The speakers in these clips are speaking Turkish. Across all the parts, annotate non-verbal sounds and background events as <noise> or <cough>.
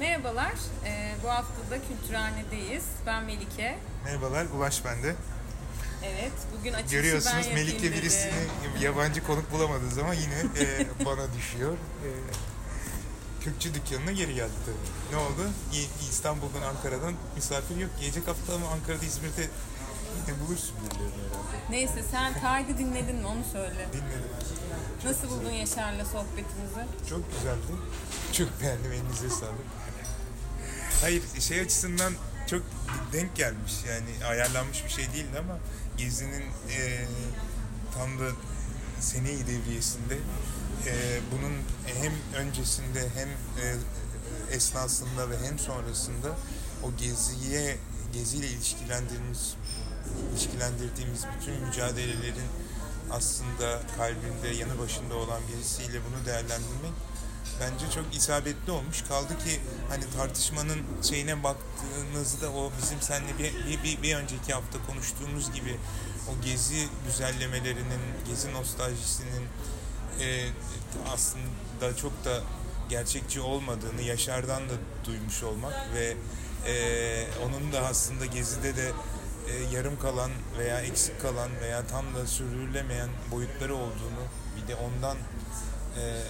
Merhabalar, ee, bu hafta da Kültürhane'deyiz. Ben Melike. Merhabalar, Ulaş bende. Evet, bugün açılışı Görüyorsunuz ben Melike dedi. birisini yabancı konuk bulamadığınız zaman yine e, <laughs> bana düşüyor. E, Kürkçü dükkanına geri geldi tabii. Ne oldu? İstanbul'dan, Ankara'dan misafir yok. Gelecek hafta ama Ankara'da, İzmir'de yine bulursun birilerini herhalde. Neyse sen kaydı dinledin mi onu söyle. Dinledim. Nasıl buldun Yaşar'la sohbetimizi? Çok güzeldi. Çok beğendim. Elinize sağlık. Hayır şey açısından çok denk gelmiş. Yani ayarlanmış bir şey değildi ama Gezi'nin e, tam da seneyi devriyesinde e, bunun hem öncesinde hem e, esnasında ve hem sonrasında o Gezi'ye Gezi'yle ilişkilendirdiğimiz ilişkilendirdiğimiz bütün mücadelelerin aslında kalbinde yanı başında olan birisiyle bunu değerlendirmek bence çok isabetli olmuş. Kaldı ki hani tartışmanın şeyine baktığınızda o bizim seninle bir, bir, bir, bir önceki hafta konuştuğumuz gibi o gezi güzellemelerinin, gezi nostaljisinin e, aslında çok da gerçekçi olmadığını Yaşar'dan da duymuş olmak ve e, onun da aslında gezide de e, yarım kalan veya eksik kalan veya tam da sürdürülemeyen boyutları olduğunu bir de ondan e,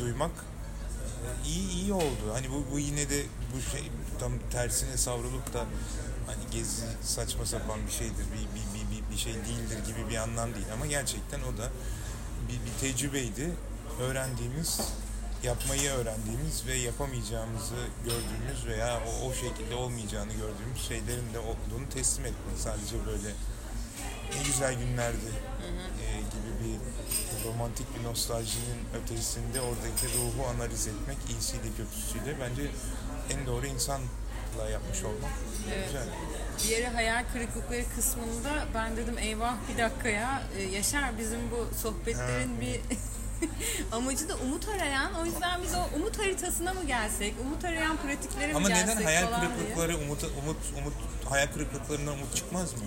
duymak e, iyi iyi oldu. Hani bu, bu yine de bu şey tam tersine savrulup da hani gezi saçma sapan bir şeydir, bir, bir, bir, bir, bir şey değildir gibi bir anlam değil ama gerçekten o da bir, bir tecrübeydi. Öğrendiğimiz, yapmayı öğrendiğimiz ve yapamayacağımızı gördüğümüz veya o, o şekilde olmayacağını gördüğümüz şeylerin de olduğunu teslim etmek. Sadece böyle ne güzel günlerdi e, gibi bir romantik bir nostaljinin ötesinde oradaki ruhu analiz etmek iyisiyle kötüsüyle bence en doğru insanla yapmış olmak Evet. güzel. Bir yere hayal kırıklıkları kısmında ben dedim eyvah bir dakika ya Ee, Yaşar bizim bu sohbetlerin bir <laughs> amacı da umut arayan o yüzden biz o umut haritasına mı gelsek umut arayan pratiklere mi Ama gelsek neden hayal diye. kırıklıkları umut umut umut hayal kırıklıklarından umut çıkmaz mı?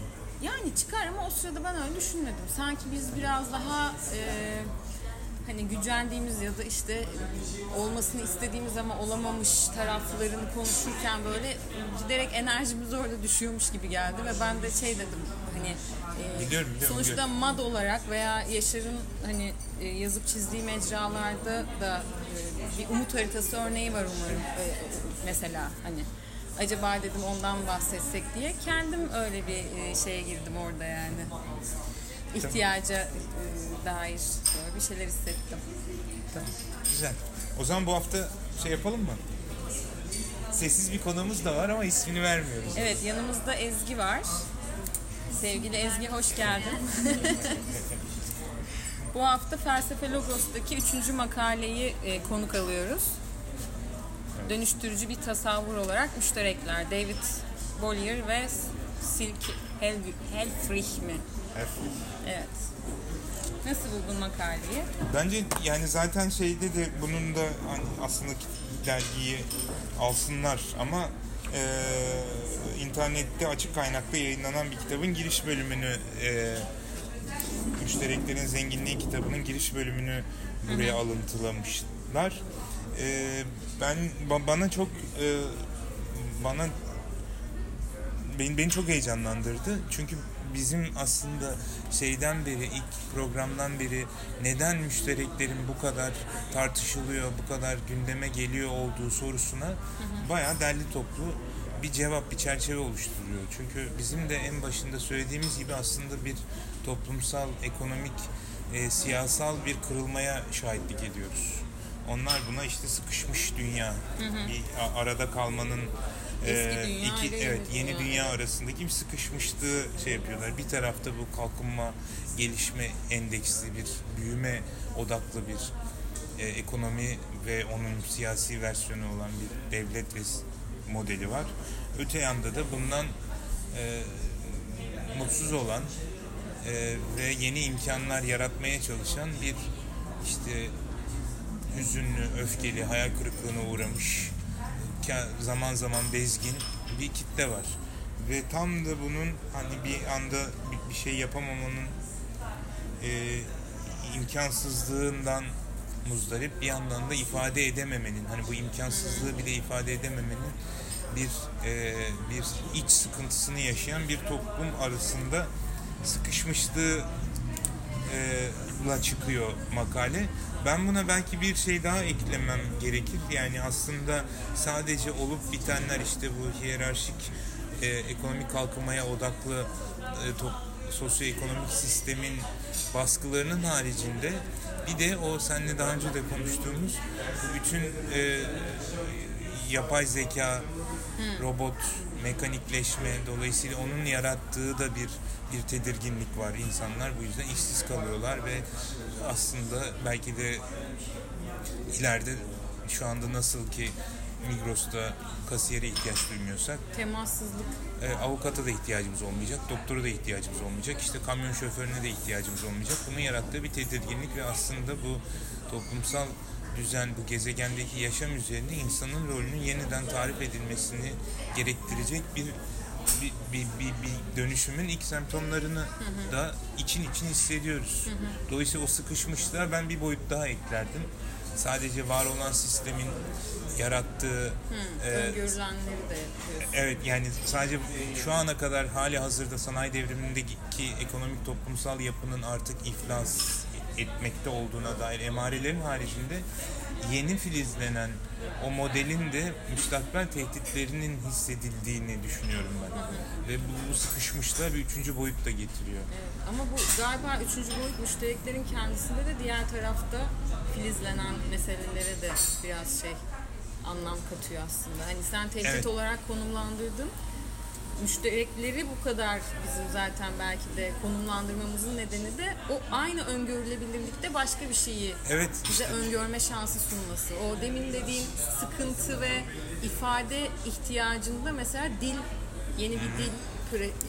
Yani çıkar ama o sırada ben öyle düşünmedim. Sanki biz biraz daha e, hani gücendiğimiz ya da işte olmasını istediğimiz ama olamamış taraflarını konuşurken böyle giderek enerjimiz orada düşüyormuş gibi geldi ve ben de şey dedim hani e, Biliyorum, biliyorum, sonuçta biliyorum. mad olarak veya Yaşar'ın hani e, yazıp çizdiği mecralarda da e, bir umut haritası örneği var umarım e, mesela hani acaba dedim ondan bahsetsek diye kendim öyle bir e, şeye girdim orada yani ihtiyaca e, dair böyle bir şeyler hissettim. Tamam. Güzel. O zaman bu hafta şey yapalım mı? Sessiz bir konuğumuz da var ama ismini vermiyoruz. Evet yanımızda Ezgi var. Sevgili Ezgi hoş geldin. <laughs> Bu hafta Felsefe Logos'taki üçüncü makaleyi e, konuk alıyoruz. Dönüştürücü bir tasavvur olarak müşterekler. David Bollier ve Silk Hel Helfrich mi? Evet. Nasıl buldun makaleyi? Bence yani zaten şeyde de bunun da hani aslında dergiyi alsınlar ama e, internette açık kaynakta yayınlanan bir kitabın giriş bölümünü e, Müştereklerin Zenginliği kitabının giriş bölümünü buraya alıntılamışlar. E, ben ba- bana çok e, bana beni, beni çok heyecanlandırdı. Çünkü bizim aslında şeyden beri ilk programdan beri neden müştereklerin bu kadar tartışılıyor, bu kadar gündeme geliyor olduğu sorusuna bayağı derli toplu bir cevap, bir çerçeve oluşturuyor. Çünkü bizim de en başında söylediğimiz gibi aslında bir toplumsal, ekonomik, e, siyasal bir kırılmaya şahitlik ediyoruz. Onlar buna işte sıkışmış dünya, bir a- arada kalmanın dünya iki evet yeni yeni dünya. arasındaki bir sıkışmışlığı şey yapıyorlar. Bir tarafta bu kalkınma, gelişme endeksli bir büyüme odaklı bir e, ekonomi ve onun siyasi versiyonu olan bir devlet ve modeli var. Öte yanda da bundan e, mutsuz olan e, ve yeni imkanlar yaratmaya çalışan bir işte hüzünlü, öfkeli, hayal kırıklığına uğramış, zaman zaman bezgin bir kitle var. Ve tam da bunun hani bir anda bir şey yapamamanın e, imkansızlığından muzdarip bir yandan da ifade edememenin hani bu imkansızlığı bile ifade edememenin bir e, bir iç sıkıntısını yaşayan bir toplum arasında sıkışmışlığı e, la çıkıyor makale. Ben buna belki bir şey daha eklemem gerekir. Yani aslında sadece olup bitenler işte bu hiyerarşik e, ekonomik kalkınmaya odaklı e, top, sosyoekonomik sistemin baskılarının haricinde bir de o seninle daha önce de konuştuğumuz bu bütün e, yapay zeka, robot, mekanikleşme dolayısıyla onun yarattığı da bir bir tedirginlik var. İnsanlar bu yüzden işsiz kalıyorlar ve aslında belki de ileride şu anda nasıl ki Migros'ta kasiyere ihtiyaç duymuyorsak Temassızlık. e, avukata da ihtiyacımız olmayacak, doktora da ihtiyacımız olmayacak, işte kamyon şoförüne de ihtiyacımız olmayacak. Bunun yarattığı bir tedirginlik ve aslında bu toplumsal düzen, bu gezegendeki yaşam üzerinde insanın rolünün yeniden tarif edilmesini gerektirecek bir bir, bir, bir, bir dönüşümün ilk semptomlarını da için için hissediyoruz. Dolayısıyla o sıkışmışlığa ben bir boyut daha eklerdim. Sadece var olan sistemin yarattığı e, Öngörülenleri de diyorsun. Evet yani sadece şu ana kadar hali hazırda sanayi devrimindeki ekonomik toplumsal yapının artık iflas etmekte olduğuna dair emarelerin haricinde yeni filizlenen o modelin de müstakbel tehditlerinin hissedildiğini düşünüyorum ben. Ve bu, bu sıkışmışlığa bir üçüncü boyut da getiriyor. Evet. Ama bu galiba üçüncü boyut müştereklerin kendisinde de diğer tarafta filizlenen meselelere de biraz şey anlam katıyor aslında. Hani sen tehdit Evet. olarak konumlandırdın. Müşterekleri bu kadar bizim zaten belki de konumlandırmamızın nedeni de o aynı öngörülebilirlikte başka bir şeyi Evet bize işte öngörme şansı sunması. O demin dediğin sıkıntı ve ifade ihtiyacında mesela dil, yeni bir dil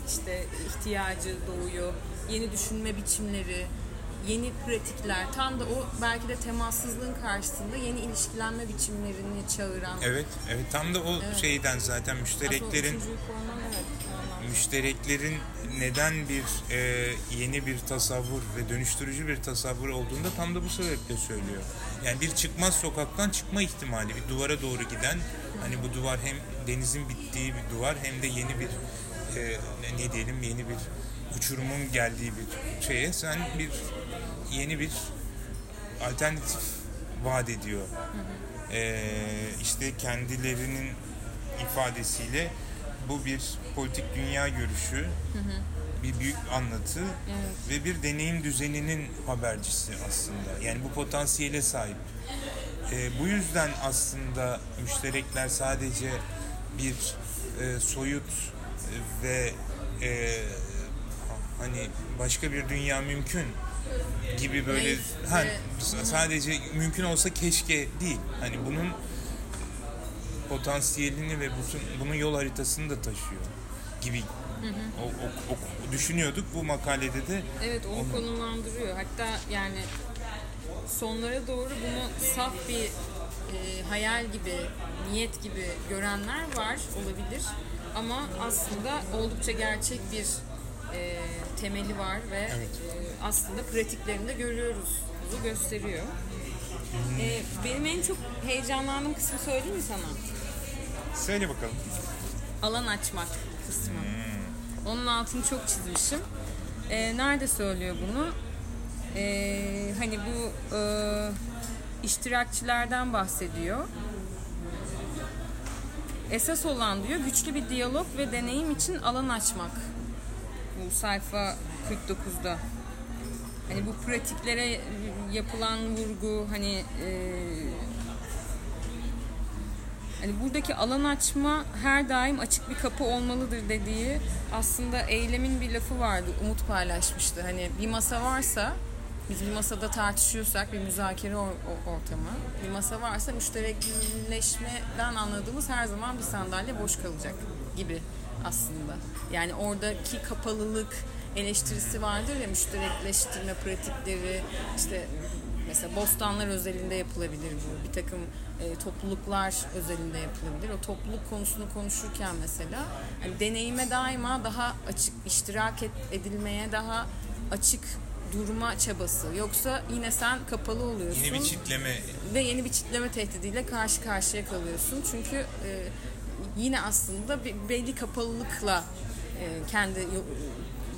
işte ihtiyacı doğuyor. Yeni düşünme biçimleri, yeni pratikler. Tam da o belki de temassızlığın karşısında yeni ilişkilenme biçimlerini çağıran. evet evet tam da o Evet. şeyden zaten Aslında müştereklerin üçüncüyü müştereklerin neden bir e, yeni bir tasavvur ve dönüştürücü bir tasavvur olduğunda tam da bu sebeple söylüyor. Yani bir çıkmaz sokaktan çıkma ihtimali, bir duvara doğru giden, hani bu duvar hem denizin bittiği bir duvar hem de yeni bir e, ne diyelim yeni bir uçurumun geldiği bir şeye sen bir yeni bir alternatif vaat ediyor. E, işte kendilerinin ifadesiyle bu bir politik dünya görüşü, bir büyük anlatı Evet. ve bir deneyim düzeninin habercisi aslında. Yani bu potansiyele sahip. Ee, bu yüzden aslında müşterekler sadece bir e, soyut e, ve e, hani başka bir dünya mümkün gibi böyle ha, sadece mümkün olsa keşke değil. Hani bunun potansiyelini ve bütün bunun yol haritasını da taşıyor gibi o, o- o- düşünüyorduk bu makalede de Evet onu Onu- konumlandırıyor. Hatta yani sonlara doğru bunu saf bir e, hayal gibi, niyet gibi görenler var olabilir. Ama aslında oldukça gerçek bir e, temeli var ve Evet. e, aslında pratiklerinde görüyoruz. Bu gösteriyor. Hmm. E, benim en çok heyecanlandığım kısmı söyleyeyim mi sana? söyle bakalım. alan açmak kısmı. Onun altını çok çizmişim. Ee, nerede söylüyor bunu? Ee, hani bu e, iştirakçilerden bahsediyor. Esas olan diyor güçlü bir diyalog ve deneyim için alan açmak. Bu sayfa 49'da. Hani bu pratiklere yapılan vurgu hani e, Hani buradaki alan açma her daim açık bir kapı olmalıdır dediği aslında eylemin bir lafı vardı. Umut paylaşmıştı. Hani bir masa varsa biz bir masada tartışıyorsak bir müzakere ortamı bir masa varsa müşterekleşmeden anladığımız her zaman bir sandalye boş kalacak gibi aslında. Yani oradaki kapalılık eleştirisi vardır ya müşterekleştirme pratikleri işte Mesela bostanlar özelinde yapılabilir bu. Bir takım e, topluluklar özelinde yapılabilir. O topluluk konusunu konuşurken mesela hani deneyime daima daha açık, iştirak et- edilmeye daha açık durma çabası. Yoksa yine sen kapalı oluyorsun. Yeni bir çitleme ve yeni bir çitleme tehdidiyle karşı karşıya kalıyorsun. Çünkü e, yine aslında bir belli kapalılıkla e, kendi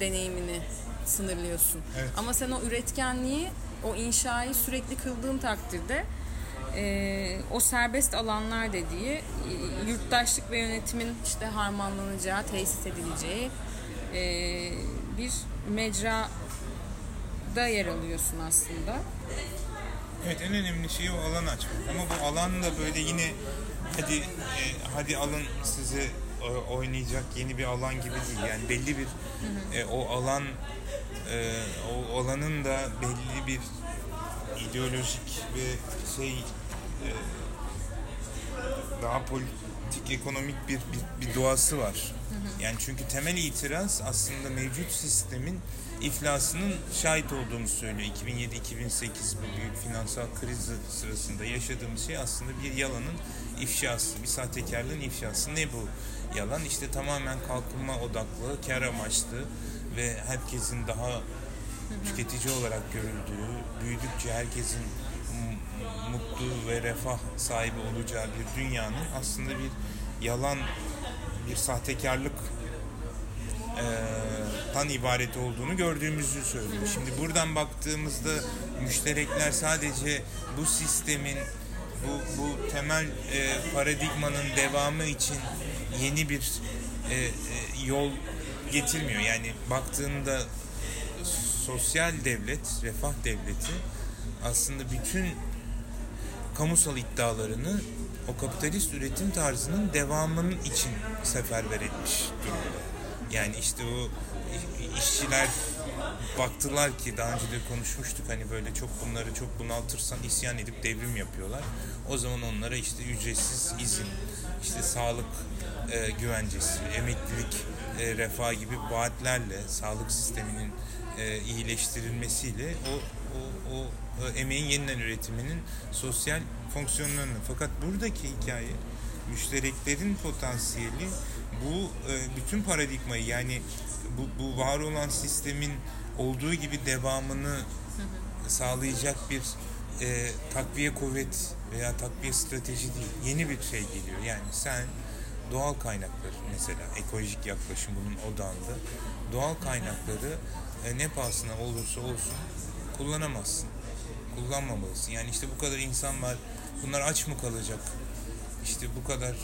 deneyimini sınırlıyorsun. Evet. Ama sen o üretkenliği, o inşayı sürekli kıldığın takdirde e, o serbest alanlar dediği e, yurttaşlık ve yönetimin işte harmanlanacağı, tesis edileceği e, bir mecrada yer alıyorsun aslında. Evet en önemli şey o alan açmak. Ama bu alan da böyle yine hadi e, hadi alın sizi oynayacak yeni bir alan gibi değil. Yani belli bir e, o alan e, o alanın da belli bir ideolojik ve şey e, daha politik ekonomik bir, bir, bir doğası var. Yani çünkü temel itiraz aslında mevcut sistemin iflasının şahit olduğumuz söylüyor. 2007-2008 bu büyük finansal kriz sırasında yaşadığımız şey aslında bir yalanın ifşası, bir sahtekarlığın ifşası. Ne bu yalan? İşte tamamen kalkınma odaklı, kar amaçlı ve herkesin daha tüketici olarak görüldüğü, büyüdükçe herkesin mutlu ve refah sahibi olacağı bir dünyanın aslında bir yalan, bir sahtekarlık eee, tan ibaret olduğunu gördüğümüzü söylüyor. Şimdi buradan baktığımızda müşterekler sadece bu sistemin bu, bu temel e, paradigmanın devamı için yeni bir e, e, yol getirmiyor. Yani baktığında sosyal devlet, refah devleti aslında bütün kamusal iddialarını o kapitalist üretim tarzının devamının için seferber etmiş durumda. Yani işte o işçiler baktılar ki daha önce de konuşmuştuk hani böyle çok bunları çok bunaltırsan isyan edip devrim yapıyorlar. O zaman onlara işte ücretsiz izin, işte sağlık e, güvencesi, emeklilik, e, refah gibi vaatlerle sağlık sisteminin e, iyileştirilmesiyle o, o, o, emeğin yeniden üretiminin sosyal fonksiyonlarını fakat buradaki hikaye müştereklerin potansiyeli bu e, bütün paradigmayı yani bu, bu var olan sistemin olduğu gibi devamını sağlayacak bir e, takviye kuvvet veya takviye strateji değil. Yeni bir şey geliyor. Yani sen doğal kaynakları mesela ekolojik yaklaşım bunun odağında doğal kaynakları e, ne pahasına olursa olsun kullanamazsın. Kullanmamalısın. Yani işte bu kadar insan var. Bunlar aç mı kalacak? İşte bu kadar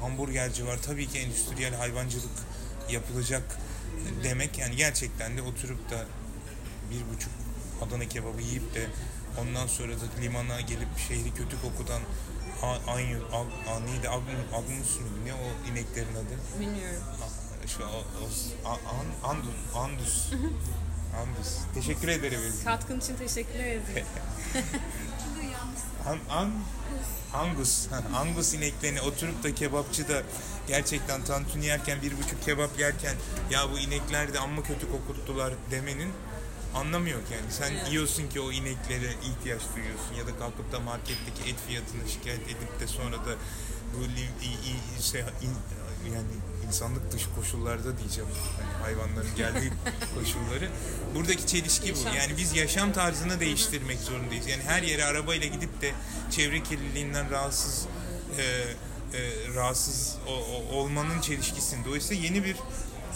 hamburgerci var. Tabii ki endüstriyel hayvancılık yapılacak demek yani gerçekten de oturup da bir buçuk Adana kebabı yiyip de ondan sonra da limana gelip şehri kötü kokudan A- Anyu, Ag- A- neydi? Agnus, Agnus muydu? Ne o ineklerin adı? Bilmiyorum. A- Şu, o, o, A- An, Andus. Andus. <laughs> Andus. Teşekkür ederim. Katkın için teşekkür ederim. An, an, Angus. Angus ineklerini oturup da kebapçıda gerçekten tantuni yerken bir buçuk kebap yerken ya bu inekler de amma kötü kokuttular demenin anlamı yok yani. Sen Evet. yiyorsun ki o ineklere ihtiyaç duyuyorsun ya da kalkıp da marketteki et fiyatını şikayet edip de sonra da bu şey, yani insanlık dışı koşullarda diyeceğim. Hani hayvanların geldiği <laughs> koşulları. Buradaki çelişki bu. Yani biz yaşam tarzını değiştirmek zorundayız. Yani her yere arabayla gidip de çevre kirliliğinden rahatsız e, e, rahatsız o- o- olmanın çelişkisini dolayısıyla yeni bir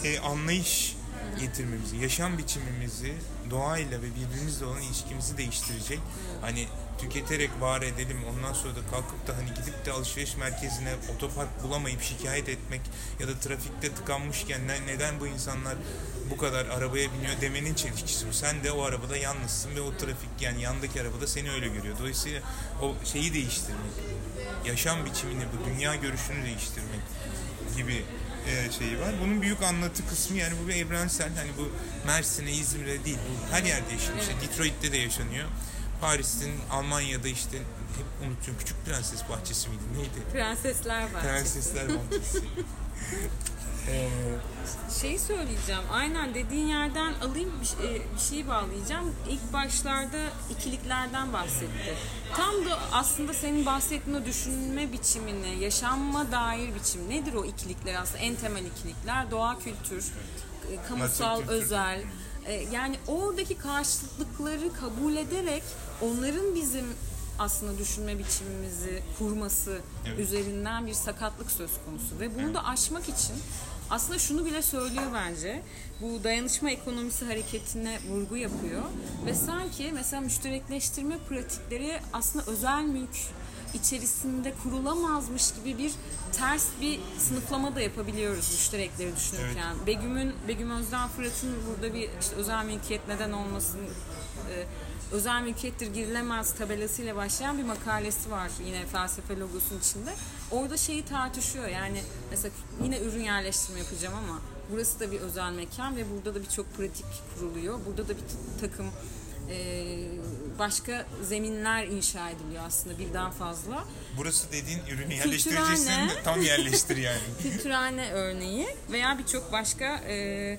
e, anlayış getirmemizi, yaşam biçimimizi doğayla ve birbirimizle olan ilişkimizi değiştirecek. Hani tüketerek var edelim ondan sonra da kalkıp da hani gidip de alışveriş merkezine otopark bulamayıp şikayet etmek ya da trafikte tıkanmışken ne- neden bu insanlar bu kadar arabaya biniyor demenin çelişkisi bu. Sen de o arabada yalnızsın ve o trafik yani yandaki arabada seni öyle görüyor. Dolayısıyla o şeyi değiştirmek, yaşam biçimini, bu dünya görüşünü değiştirmek gibi e, şeyi var. Bunun büyük anlatı kısmı yani bu bir evrensel hani bu Mersin'e, İzmir'e değil bu her yerde yaşanıyor. İşte Detroit'te de yaşanıyor. Paris'in, Almanya'da işte hep unutuyorum Küçük Prenses Bahçesi miydi neydi? Prensesler var. Prensesler Bahçesi. <laughs> Ee, Şeyi söyleyeceğim. Aynen dediğin yerden alayım bir, şey- bir şeyi bağlayacağım. İlk başlarda ikiliklerden bahsetti. Tam da aslında senin bahsettiğin o düşünme biçimini, yaşanma dair biçim. Nedir o ikilikler aslında? En temel ikilikler doğa kültür, e, kamusal kültür? özel, E, yani oradaki karşılıkları kabul ederek onların bizim aslında düşünme biçimimizi kurması Evet. üzerinden bir sakatlık söz konusu ve bunu da aşmak için aslında şunu bile söylüyor bence. Bu dayanışma ekonomisi hareketine vurgu yapıyor ve sanki mesela müşterekleştirme pratikleri aslında özel mülk içerisinde kurulamazmış gibi bir ters bir sınıflama da yapabiliyoruz müşterekleri düşünürken. Begüm'ün Begüm Özden Fırat'ın burada bir işte özel mülkiyet neden olmasın e, özel mülkiyettir girilemez tabelasıyla başlayan bir makalesi var yine felsefe logosunun içinde. Orada şeyi tartışıyor yani mesela yine ürün yerleştirme yapacağım ama burası da bir özel mekan ve burada da birçok pratik kuruluyor. Burada da bir takım e, başka zeminler inşa ediliyor aslında birden fazla. Burası dediğin ürünü yerleştireceksin de tam yerleştir yani. <laughs> Kültürhane örneği veya birçok başka e,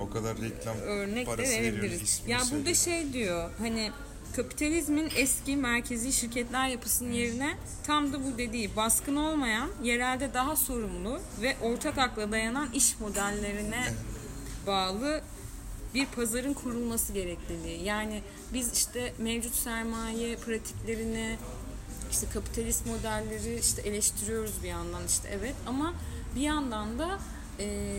o kadar reklam örnek de parası veriyoruz. verebiliriz. Ya burada söyle. şey diyor hani kapitalizmin eski merkezi şirketler yapısının yerine tam da bu dediği baskın olmayan, yerelde daha sorumlu ve ortak akla dayanan iş modellerine bağlı bir pazarın kurulması gerekliliği. Yani biz işte mevcut sermaye pratiklerini işte kapitalist modelleri işte eleştiriyoruz bir yandan işte evet ama bir yandan da e,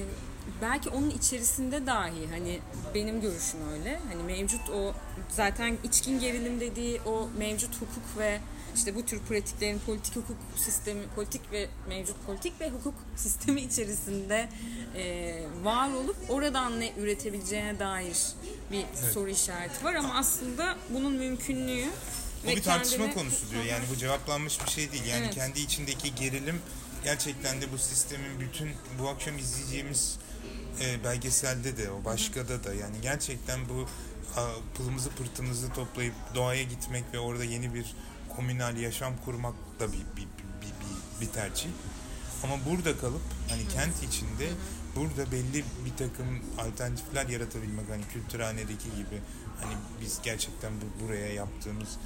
belki onun içerisinde dahi hani benim görüşüm öyle hani mevcut o zaten içkin gerilim dediği o mevcut hukuk ve işte bu tür pratiklerin politik hukuk sistemi politik ve mevcut politik ve hukuk <laughs> sistemi içerisinde e, var olup oradan ne üretebileceğine dair bir soru işareti var ama aslında bunun mümkünlüğü ve bir tartışma konusu diyor. Yani bu cevaplanmış bir şey değil. Yani Evet. kendi içindeki gerilim gerçekten de bu sistemin bütün bu akşam izleyeceğimiz e, belgeselde de o başkada da yani gerçekten bu pılımızı pırtımızı toplayıp doğaya gitmek ve orada yeni bir komünal yaşam kurmak da bir, bir, bir, bir, bir tercih. Ama burada kalıp hani kent içinde burada belli bir takım alternatifler yaratabilmek hani kültürhanedeki gibi hani biz gerçekten bu, buraya yaptığımız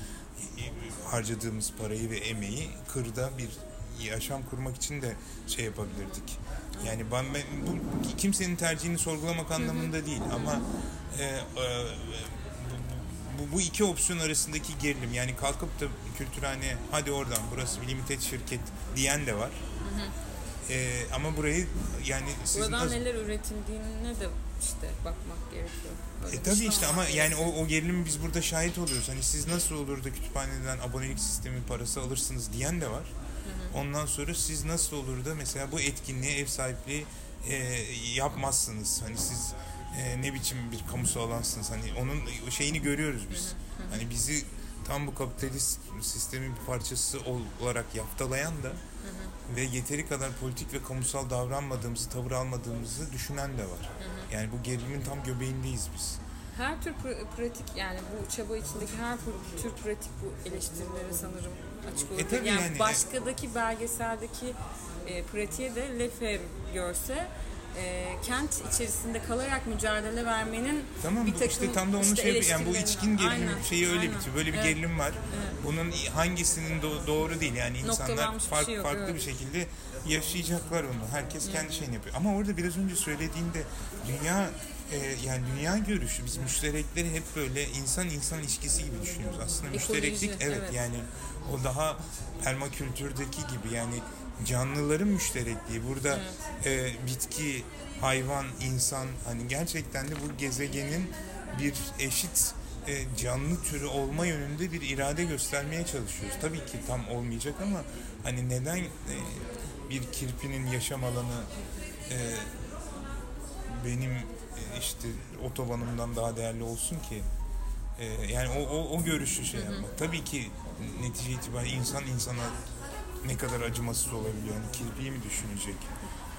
harcadığımız parayı ve emeği kırda bir yaşam kurmak için de şey yapabilirdik. Yani ben, ben bu kimsenin tercihini sorgulamak anlamında değil ama e, e, bu, bu, iki opsiyon arasındaki gerilim yani kalkıp da kültürhane hadi oradan burası bir limited şirket diyen de var. E, ama burayı yani siz Buradan nasıl- neler üretildiğine de işte bakmak gerekiyor. Böyle E tabii işte dışlamamak ama yani gerekiyor. o, o gerilimi biz burada şahit oluyoruz. Hani siz nasıl olur da kütüphaneden abonelik sistemi parası alırsınız diyen de var. Ondan sonra siz nasıl olur da mesela bu etkinliğe ev sahipliği e, yapmazsınız. Hani siz e, ne biçim bir kamusal alansınız. Hani onun şeyini görüyoruz biz. Hani bizi tam bu kapitalist sistemin bir parçası ol- olarak yaftalayan da ve yeteri kadar politik ve kamusal davranmadığımızı, tavır almadığımızı düşünen de var. Yani bu gerilimin tam göbeğindeyiz biz. Her tür pra- pratik yani bu çaba içindeki her tür pratik bu eleştirilere sanırım açık olabilir. tabii yani, yani, e- başkadaki belgeseldeki e, pratiğe de Lefebvre görse e, kent içerisinde kalarak mücadele vermenin Tamam bir takım işte tam da onu işte şey. Yani bu içkin gerilim Aynen, şeyi öyle aynen. bitiyor. Böyle bir Evet. gerilim var. Bunun hangisinin do- doğru değil. Yani insanlar fark- şey yok, farklı evet. bir şekilde yaşayacaklar onu. Herkes kendi şeyini yapıyor. Ama orada biraz önce söylediğinde dünya e, yani dünya görüşü biz müşterekleri hep böyle insan insan ilişkisi gibi düşünüyoruz. Aslında Ekoloji, müştereklik evet, evet. yani o daha permakültürdeki gibi yani canlıların müşterekliği. Burada e, bitki, hayvan, insan hani gerçekten de bu gezegenin bir eşit e, canlı türü olma yönünde bir irade göstermeye çalışıyoruz. Tabii ki tam olmayacak ama hani neden e, bir kirpinin yaşam alanı e, benim e, işte otobanımdan daha değerli olsun ki e, yani o, o, o görüşü şey yapmak. Tabii ki netice itibariyle insan insana ne kadar acımasız olabiliyor. Yani kirpiyi mi düşünecek?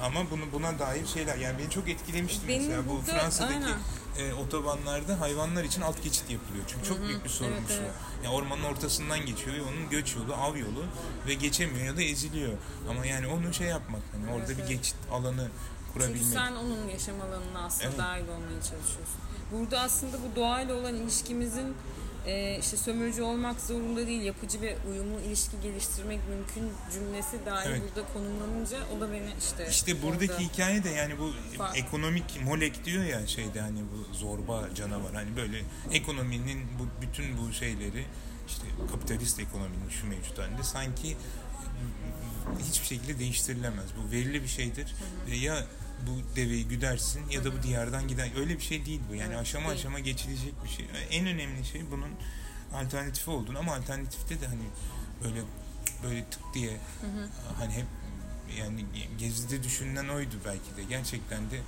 Ama bunu buna dair şeyler yani beni çok etkilemişti Benim mesela bu Fransa'daki aynen. e, otobanlarda hayvanlar için alt geçit yapılıyor. Çünkü çok büyük bir sorunmuş evet, o. evet. Yani ormanın ortasından geçiyor ve onun göç yolu, av yolu ve geçemiyor ya da eziliyor. Ama yani onu şey yapmak hani orada Evet, bir evet. geçit alanı Çünkü kurabilmek. sen onun yaşam alanına aslında Evet. dahil olmaya çalışıyorsun. Burada aslında bu doğayla olan ilişkimizin e, işte sömürücü olmak zorunda değil, yapıcı ve uyumlu ilişki geliştirmek mümkün cümlesi dahi Evet. burada konumlanınca o da beni işte İşte buradaki orada- hikaye de yani bu Fark. ekonomik molek diyor ya şeyde hani bu zorba canavar hani böyle ekonominin bu bütün bu şeyleri işte kapitalist ekonominin şu mevcut halinde sanki hiçbir şekilde değiştirilemez. Bu verili bir şeydir. Ve ya bu deveyi güdersin ya da bu diyardan gider. Öyle bir şey değil bu. Yani Evet, aşama değil. aşama geçilecek bir şey. En önemli şey bunun alternatifi olduğunu ama alternatifte de hani böyle böyle tık diye Hı hı. hani hep yani gezide düşünülen oydu belki de gerçekten de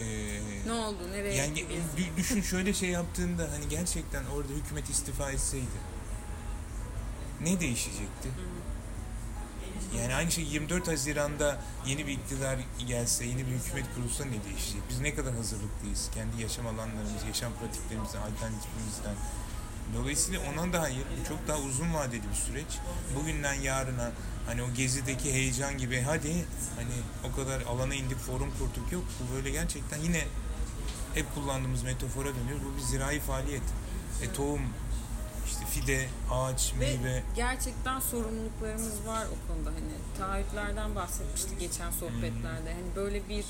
eee, Ne oldu? Nereye yani gitti? dü- düşün şöyle şey yaptığında hani gerçekten orada hükümet istifa etseydi ne değişecekti? Yani aynı şey 24 Haziran'da yeni bir iktidar gelse, yeni bir hükümet kurulsa ne değişecek? Biz ne kadar hazırlıklıyız kendi yaşam alanlarımız, yaşam pratiklerimizden, alternatifimizden. Dolayısıyla ona dair çok daha uzun vadeli bir süreç. Bugünden yarına hani o gezideki heyecan gibi hadi hani o kadar alana indik forum kurduk yok. Bu böyle gerçekten yine hep kullandığımız metafora dönüyor. Bu bir zirai faaliyet. E, tohum, fide, ağaç, Ve meyve. gerçekten sorumluluklarımız var o konuda hani taahhütlerden bahsetmiştik geçen sohbetlerde hani böyle bir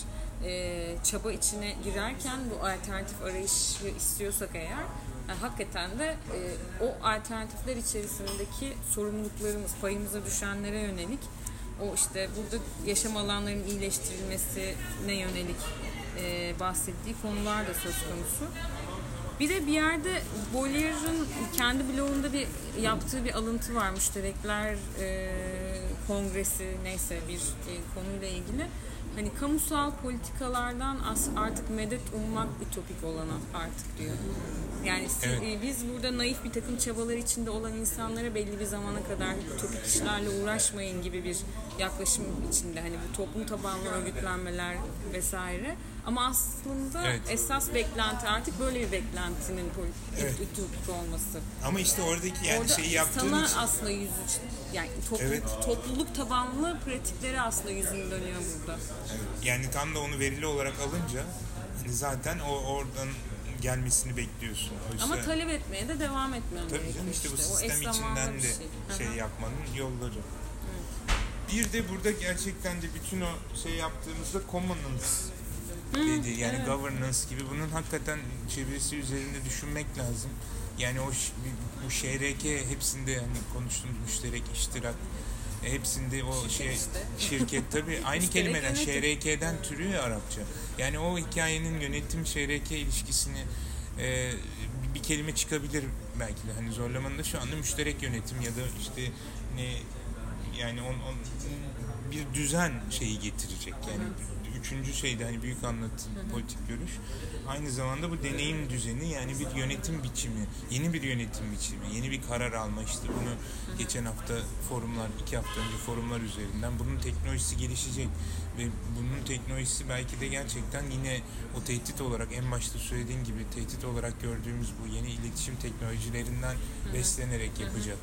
e, çaba içine girerken bu alternatif arayışı istiyorsak eğer e, hakikaten de e, o alternatifler içerisindeki sorumluluklarımız payımıza düşenlere yönelik o işte burada yaşam alanlarının iyileştirilmesine yönelik e, bahsettiği konular da söz konusu. Bir de bir yerde Bolyer'ın kendi blogunda bir yaptığı bir alıntı var. Müşterekler e, kongresi neyse bir e, konuyla ilgili. Hani kamusal politikalardan artık medet ummak ütopik olana artık diyor. Yani Evet. e, biz burada naif bir takım çabalar içinde olan insanlara belli bir zamana kadar ütopik işlerle uğraşmayın gibi bir yaklaşım içinde. Hani bu toplum tabanlı örgütlenmeler vesaire. Ama aslında Evet. esas beklenti artık böyle bir beklentinin Evet. ütopik olması. Ama işte oradaki yani Orada şeyi yaptığın sana için aslında yüzü yani toplu- Evet. topluluk tabanlı pratikleri aslında yüzünü dönüyor burada. Yani tam da onu verili olarak alınca hani zaten o oradan gelmesini bekliyorsun. Oysa, Ama talep etmeye de devam etmen tabii gerekiyor işte bu sistem içinden de şey. şey yapmanın yolları. Bir de burada gerçekten de bütün o şey yaptığımızda commonance dedi yani evet. governance gibi bunun hakikaten çevirisi üzerinde düşünmek lazım. Yani o bu şRK hepsinde hani konuştuğumuz müşterek iştirak hepsinde o şey şirket <laughs> tabii. Aynı kelimeden şRK'den türüyor ya Arapça. Yani o hikayenin yönetim şRK ilişkisini e, bir kelime çıkabilir belki de. Hani zorlamanın da şu anda müşterek yönetim ya da işte ne yani on, on bir düzen şeyi getirecek yani üçüncü şeyde hani büyük anlatı politik görüş. Aynı zamanda bu deneyim düzeni yani bir yönetim biçimi yeni bir yönetim biçimi yeni bir karar alma işte bunu geçen hafta forumlar iki hafta önce forumlar üzerinden bunun teknolojisi gelişecek ve bunun teknolojisi belki de gerçekten yine o tehdit olarak en başta söylediğin gibi tehdit olarak gördüğümüz bu yeni iletişim teknolojilerinden beslenerek yapacak.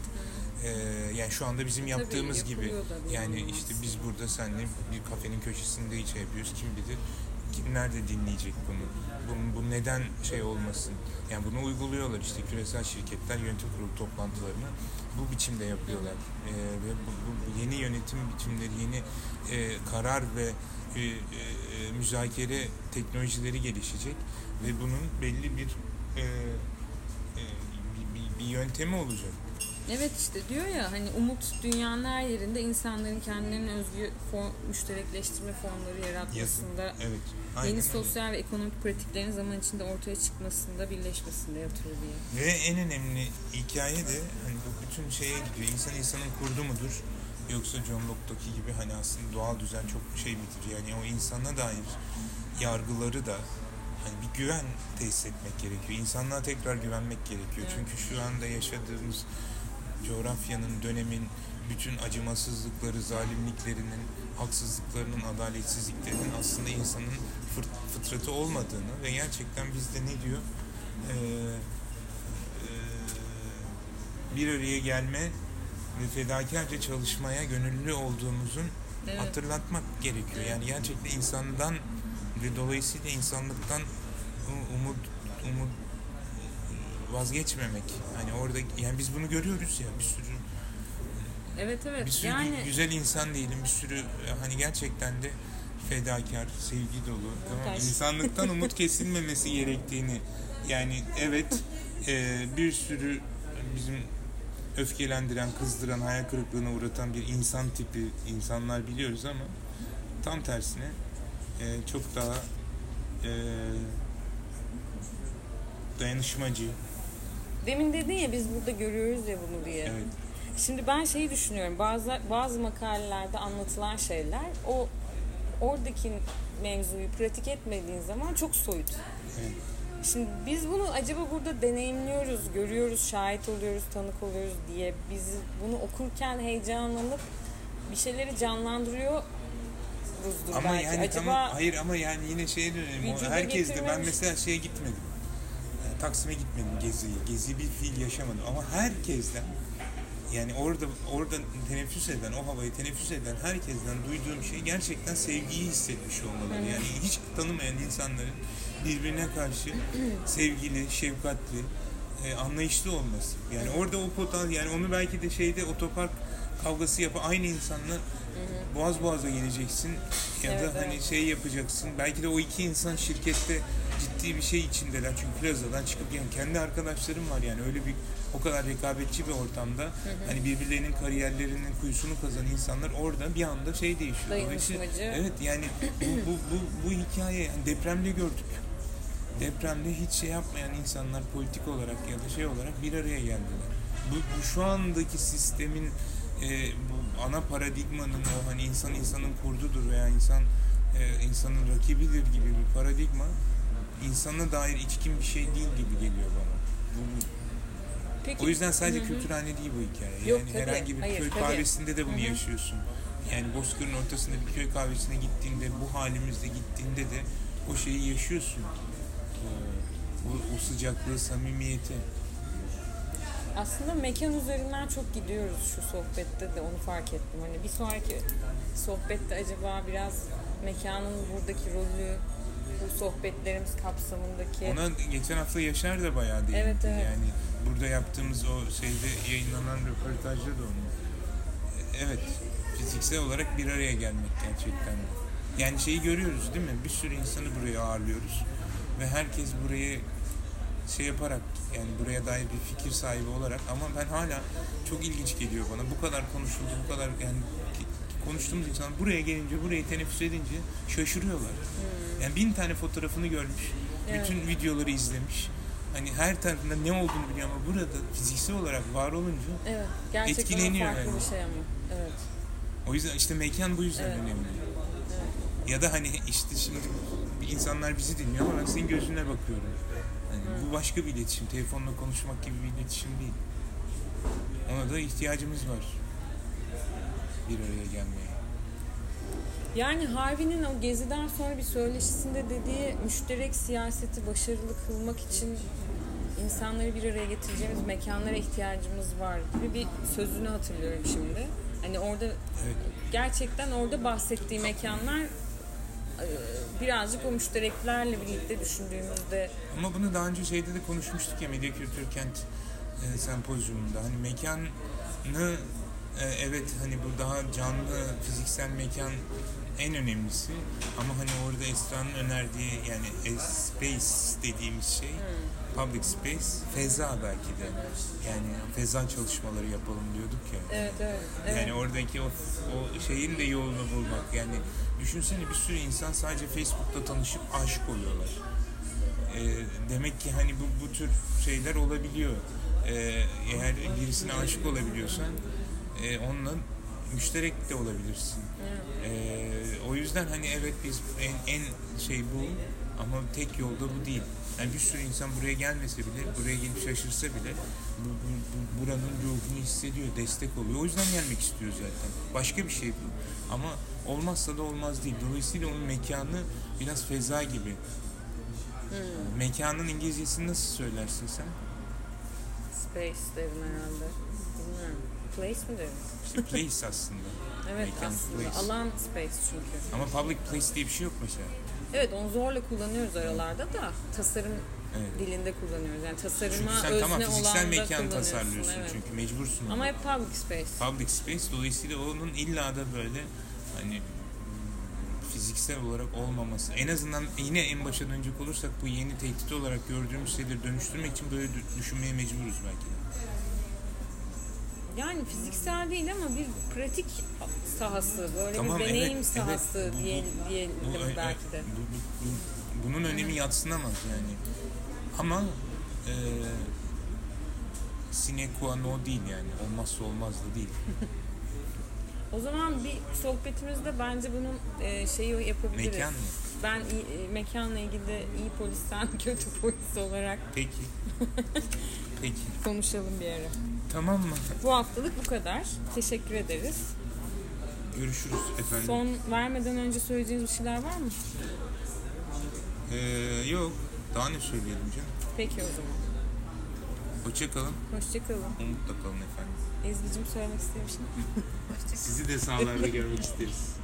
Ee, yani şu anda bizim yaptığımız gibi. yapılıyor da bir yani yandan. işte biz burada seninle bir kafenin köşesinde şey yapıyoruz. Kim bilir kim nerede dinleyecek bunu? Bunun bu neden şey olmasın? Yani bunu uyguluyorlar işte küresel şirketler yönetim kurulu toplantılarını bu biçimde yapıyorlar. Ee, ve bu, bu- bu yeni yönetim biçimleri yeni e, karar ve e, e, e, müzakere teknolojileri gelişecek. Ve bunun belli bir e, e, bir, bir, bir yöntemi olacak. Evet işte diyor ya hani umut dünyanın her yerinde insanların kendilerine özgü form, müşterekleştirme formları yaratmasında. Evet. aynen yeni sosyal ve ekonomik pratiklerin zaman içinde ortaya çıkmasında, birleşmesinde yatıyor diye. Ve en önemli hikaye de hani bu bütün şeye gidiyor. İnsan insanın kurdu mudur? Yoksa John Locke'daki gibi hani aslında doğal düzen çok şey midir? Yani o insana dair yargıları da hani bir güven tesis etmek gerekiyor. İnsanlığa tekrar güvenmek gerekiyor. Evet. Çünkü şu anda yaşadığımız coğrafyanın, dönemin bütün acımasızlıkları, zalimliklerinin, haksızlıklarının, adaletsizliklerinin aslında insanın fıtratı olmadığını ve gerçekten bizde ne diyor? Ee, e, bir araya gelme ve fedakarca çalışmaya gönüllü olduğumuzun Evet. hatırlatmak gerekiyor. Yani gerçekten insandan ve dolayısıyla insanlıktan umut umut vazgeçmemek. Hani orada yani biz bunu görüyoruz ya bir sürü Evet evet. bir sürü yani güzel insan diyelim bir sürü hani gerçekten de fedakar, sevgi dolu. Tamam. İnsanlıktan umut <laughs> kesilmemesi gerektiğini yani evet e, bir sürü bizim öfkelendiren, kızdıran, hayal kırıklığına uğratan bir insan tipi insanlar biliyoruz ama tam tersine e, çok daha e, dayanışmacı. Demin dedin ya biz burada görüyoruz ya bunu diye. Evet. Şimdi ben şeyi düşünüyorum. Bazı bazı makalelerde anlatılan şeyler o oradaki mevzuyu pratik etmediğin zaman çok soyut. Evet. Şimdi biz bunu acaba burada deneyimliyoruz, görüyoruz, şahit oluyoruz, tanık oluyoruz diye biz bunu okurken heyecanlanıp bir şeyleri canlandırıyoruzdur Ama belki. yani acaba tamam hayır ama yani yine şeye dönelim. Herkes de ben mesela şeye gitmedim. Taksim'e gitmedim geziye. Gezi bir fiil yaşamadım ama herkesten yani orada orada teneffüs eden, o havayı teneffüs eden herkesten duyduğum şey gerçekten sevgiyi hissetmiş olmaları. Yani hiç tanımayan insanların birbirine karşı sevgili, şefkatli, e, anlayışlı olması. Yani orada o potansiyel, yani onu belki de şeyde otopark kavgası yapan aynı insanla boğaz boğaza geleceksin ya Evet, da hani evet. şey yapacaksın. Belki de o iki insan şirkette ciddi bir şey içindeler. Çünkü plazadan çıkıp yani kendi arkadaşlarım var yani öyle bir o kadar rekabetçi bir ortamda hani birbirlerinin kariyerlerinin kuyusunu kazan insanlar orada bir anda şey değişiyor. Dolayısıyla-. Evet yani bu, bu, bu, bu hikaye yani depremde gördük. Depremde hiç şey yapmayan insanlar politik olarak ya da şey olarak bir araya geldiler. Bu, bu şu andaki sistemin e, bu ana paradigmanın o hani insan insanın kurdudur veya insan e, insanın rakibidir gibi bir paradigma insana dair içkin bir şey değil gibi geliyor bana. Bu, peki o yüzden sadece Hı hı. kültürhane değil bu hikaye. Yani Yok, tabii. herhangi bir Hayır, köy tabii. kahvesinde de bunu Hı hı. yaşıyorsun. Yani Bozkır'ın ortasında bir köy kahvesine gittiğinde, bu halimizde gittiğinde de o şeyi yaşıyorsun. Bu, o sıcaklığı, samimiyeti. Aslında mekan üzerinden çok gidiyoruz şu sohbette de onu fark ettim. Hani bir sonraki sohbette acaba biraz mekanın buradaki rolü, bu sohbetlerimiz kapsamındaki Ona geçen hafta Yaşar da bayağı değindi. Evet, evet. Yani burada yaptığımız o şeyde yayınlanan röportajda da onu. Evet, fiziksel olarak bir araya gelmek gerçekten. Yani şeyi görüyoruz değil mi? Bir sürü insanı buraya ağırlıyoruz. Ve herkes buraya şey yaparak yani buraya dair bir fikir sahibi olarak ama ben hala çok ilginç geliyor bana. Bu kadar konuşuldu, bu kadar yani konuştuğumuz insan buraya gelince, burayı teneffüs edince şaşırıyorlar. Yani bin tane fotoğrafını görmüş, Hmm. Evet. bütün videoları izlemiş. Hani her tarafında ne olduğunu biliyor ama burada fiziksel olarak var olunca evet gerçekten Etkileniyor farklı yani. bir şey ama. Evet. o yüzden işte mekan bu yüzden Evet. önemli. Ya da hani işte şimdi insanlar bizi dinliyor ama ben senin gözüne bakıyorum. Hani bu başka bir iletişim. Telefonla konuşmak gibi bir iletişim değil. Ona da ihtiyacımız var. Bir araya gelmeye. Yani Harvey'nin o geziden sonra bir söyleşisinde dediği müşterek siyaseti başarılı kılmak için insanları bir araya getireceğimiz mekanlara ihtiyacımız var gibi bir sözünü hatırlıyorum şimdi. Hani orada Evet. gerçekten orada bahsettiği mekanlar birazcık o müştereklerle birlikte düşündüğümüzde Ama bunu daha önce şeyde de konuşmuştuk ya Medya Kültür Kent e, sempozyumunda. Hani mekanı e, evet hani bu daha canlı fiziksel mekan en önemlisi ama hani orada Esra'nın önerdiği yani e, space dediğimiz şey public space feza belki de yani feza çalışmaları yapalım diyorduk ya. evet evet, evet. Yani oradaki o, o şeyin de yolunu bulmak. Yani düşünsene bir sürü insan sadece Facebook'ta tanışıp aşık oluyorlar. Ee, demek ki hani bu, bu tür şeyler olabiliyor. Ee, eğer birisine aşık olabiliyorsan e, onunla müşterek de olabilirsin. Ee, o yüzden hani evet biz en, en şey bu ama tek yolda bu değil. Yani bir sürü insan buraya gelmese bile, buraya gelip şaşırsa bile bu, bu, bu- buranın ruhunu hissediyor, destek oluyor. O yüzden gelmek istiyor zaten. Başka bir şey bu. Ama olmazsa da olmaz değil. Dolayısıyla onun mekanı biraz feza gibi. Mekanın İngilizcesini nasıl söylersin sen? Space derim herhalde. Bilmiyorum. Place mi derim? İşte place aslında. <laughs> Evet Mekan, aslında. place. Alan space çünkü. Ama public place diye bir şey yok mesela. Evet onu zorla kullanıyoruz aralarda da tasarım Evet. dilinde kullanıyoruz. Yani tasarıma Çünkü sen özne tamam olan fiziksel da mekan tasarlıyorsun evet. çünkü mecbursun. Ama hep public space. Public space dolayısıyla onun illa da böyle hani fiziksel olarak olmaması. En azından yine en başa dönecek olursak bu yeni tehdit olarak gördüğümüz şeyleri dönüştürmek için böyle dü- düşünmeye mecburuz belki de. Yani fiziksel değil ama bir pratik sahası, böyle Tamam, bir deneyim evet, sahası evet. Bu- bu- diye, diyelim Bu, belki de. bu- bu- bu- bunun önemi yatsınamaz yani. Ama e, sine qua non değil yani. Olmazsa olmaz da değil. <laughs> O zaman bir sohbetimizde bence bunun e, şeyi yapabiliriz. Mekan mı? Ben e, mekanla ilgili de iyi polisten <laughs> kötü polis olarak Peki. <laughs> Peki. konuşalım bir ara. Tamam mı? Bu haftalık bu kadar. Teşekkür ederiz. Görüşürüz efendim. Son vermeden önce söyleyeceğiniz bir şeyler var mı? Ee, yok. Daha ne söyleyelim canım? Peki o zaman. Hoşçakalın. Hoşçakalın. Umutla kalın efendim. Ezgi'cim söylemek istemişim. <laughs> Sizi de sahalarda görmek isteriz.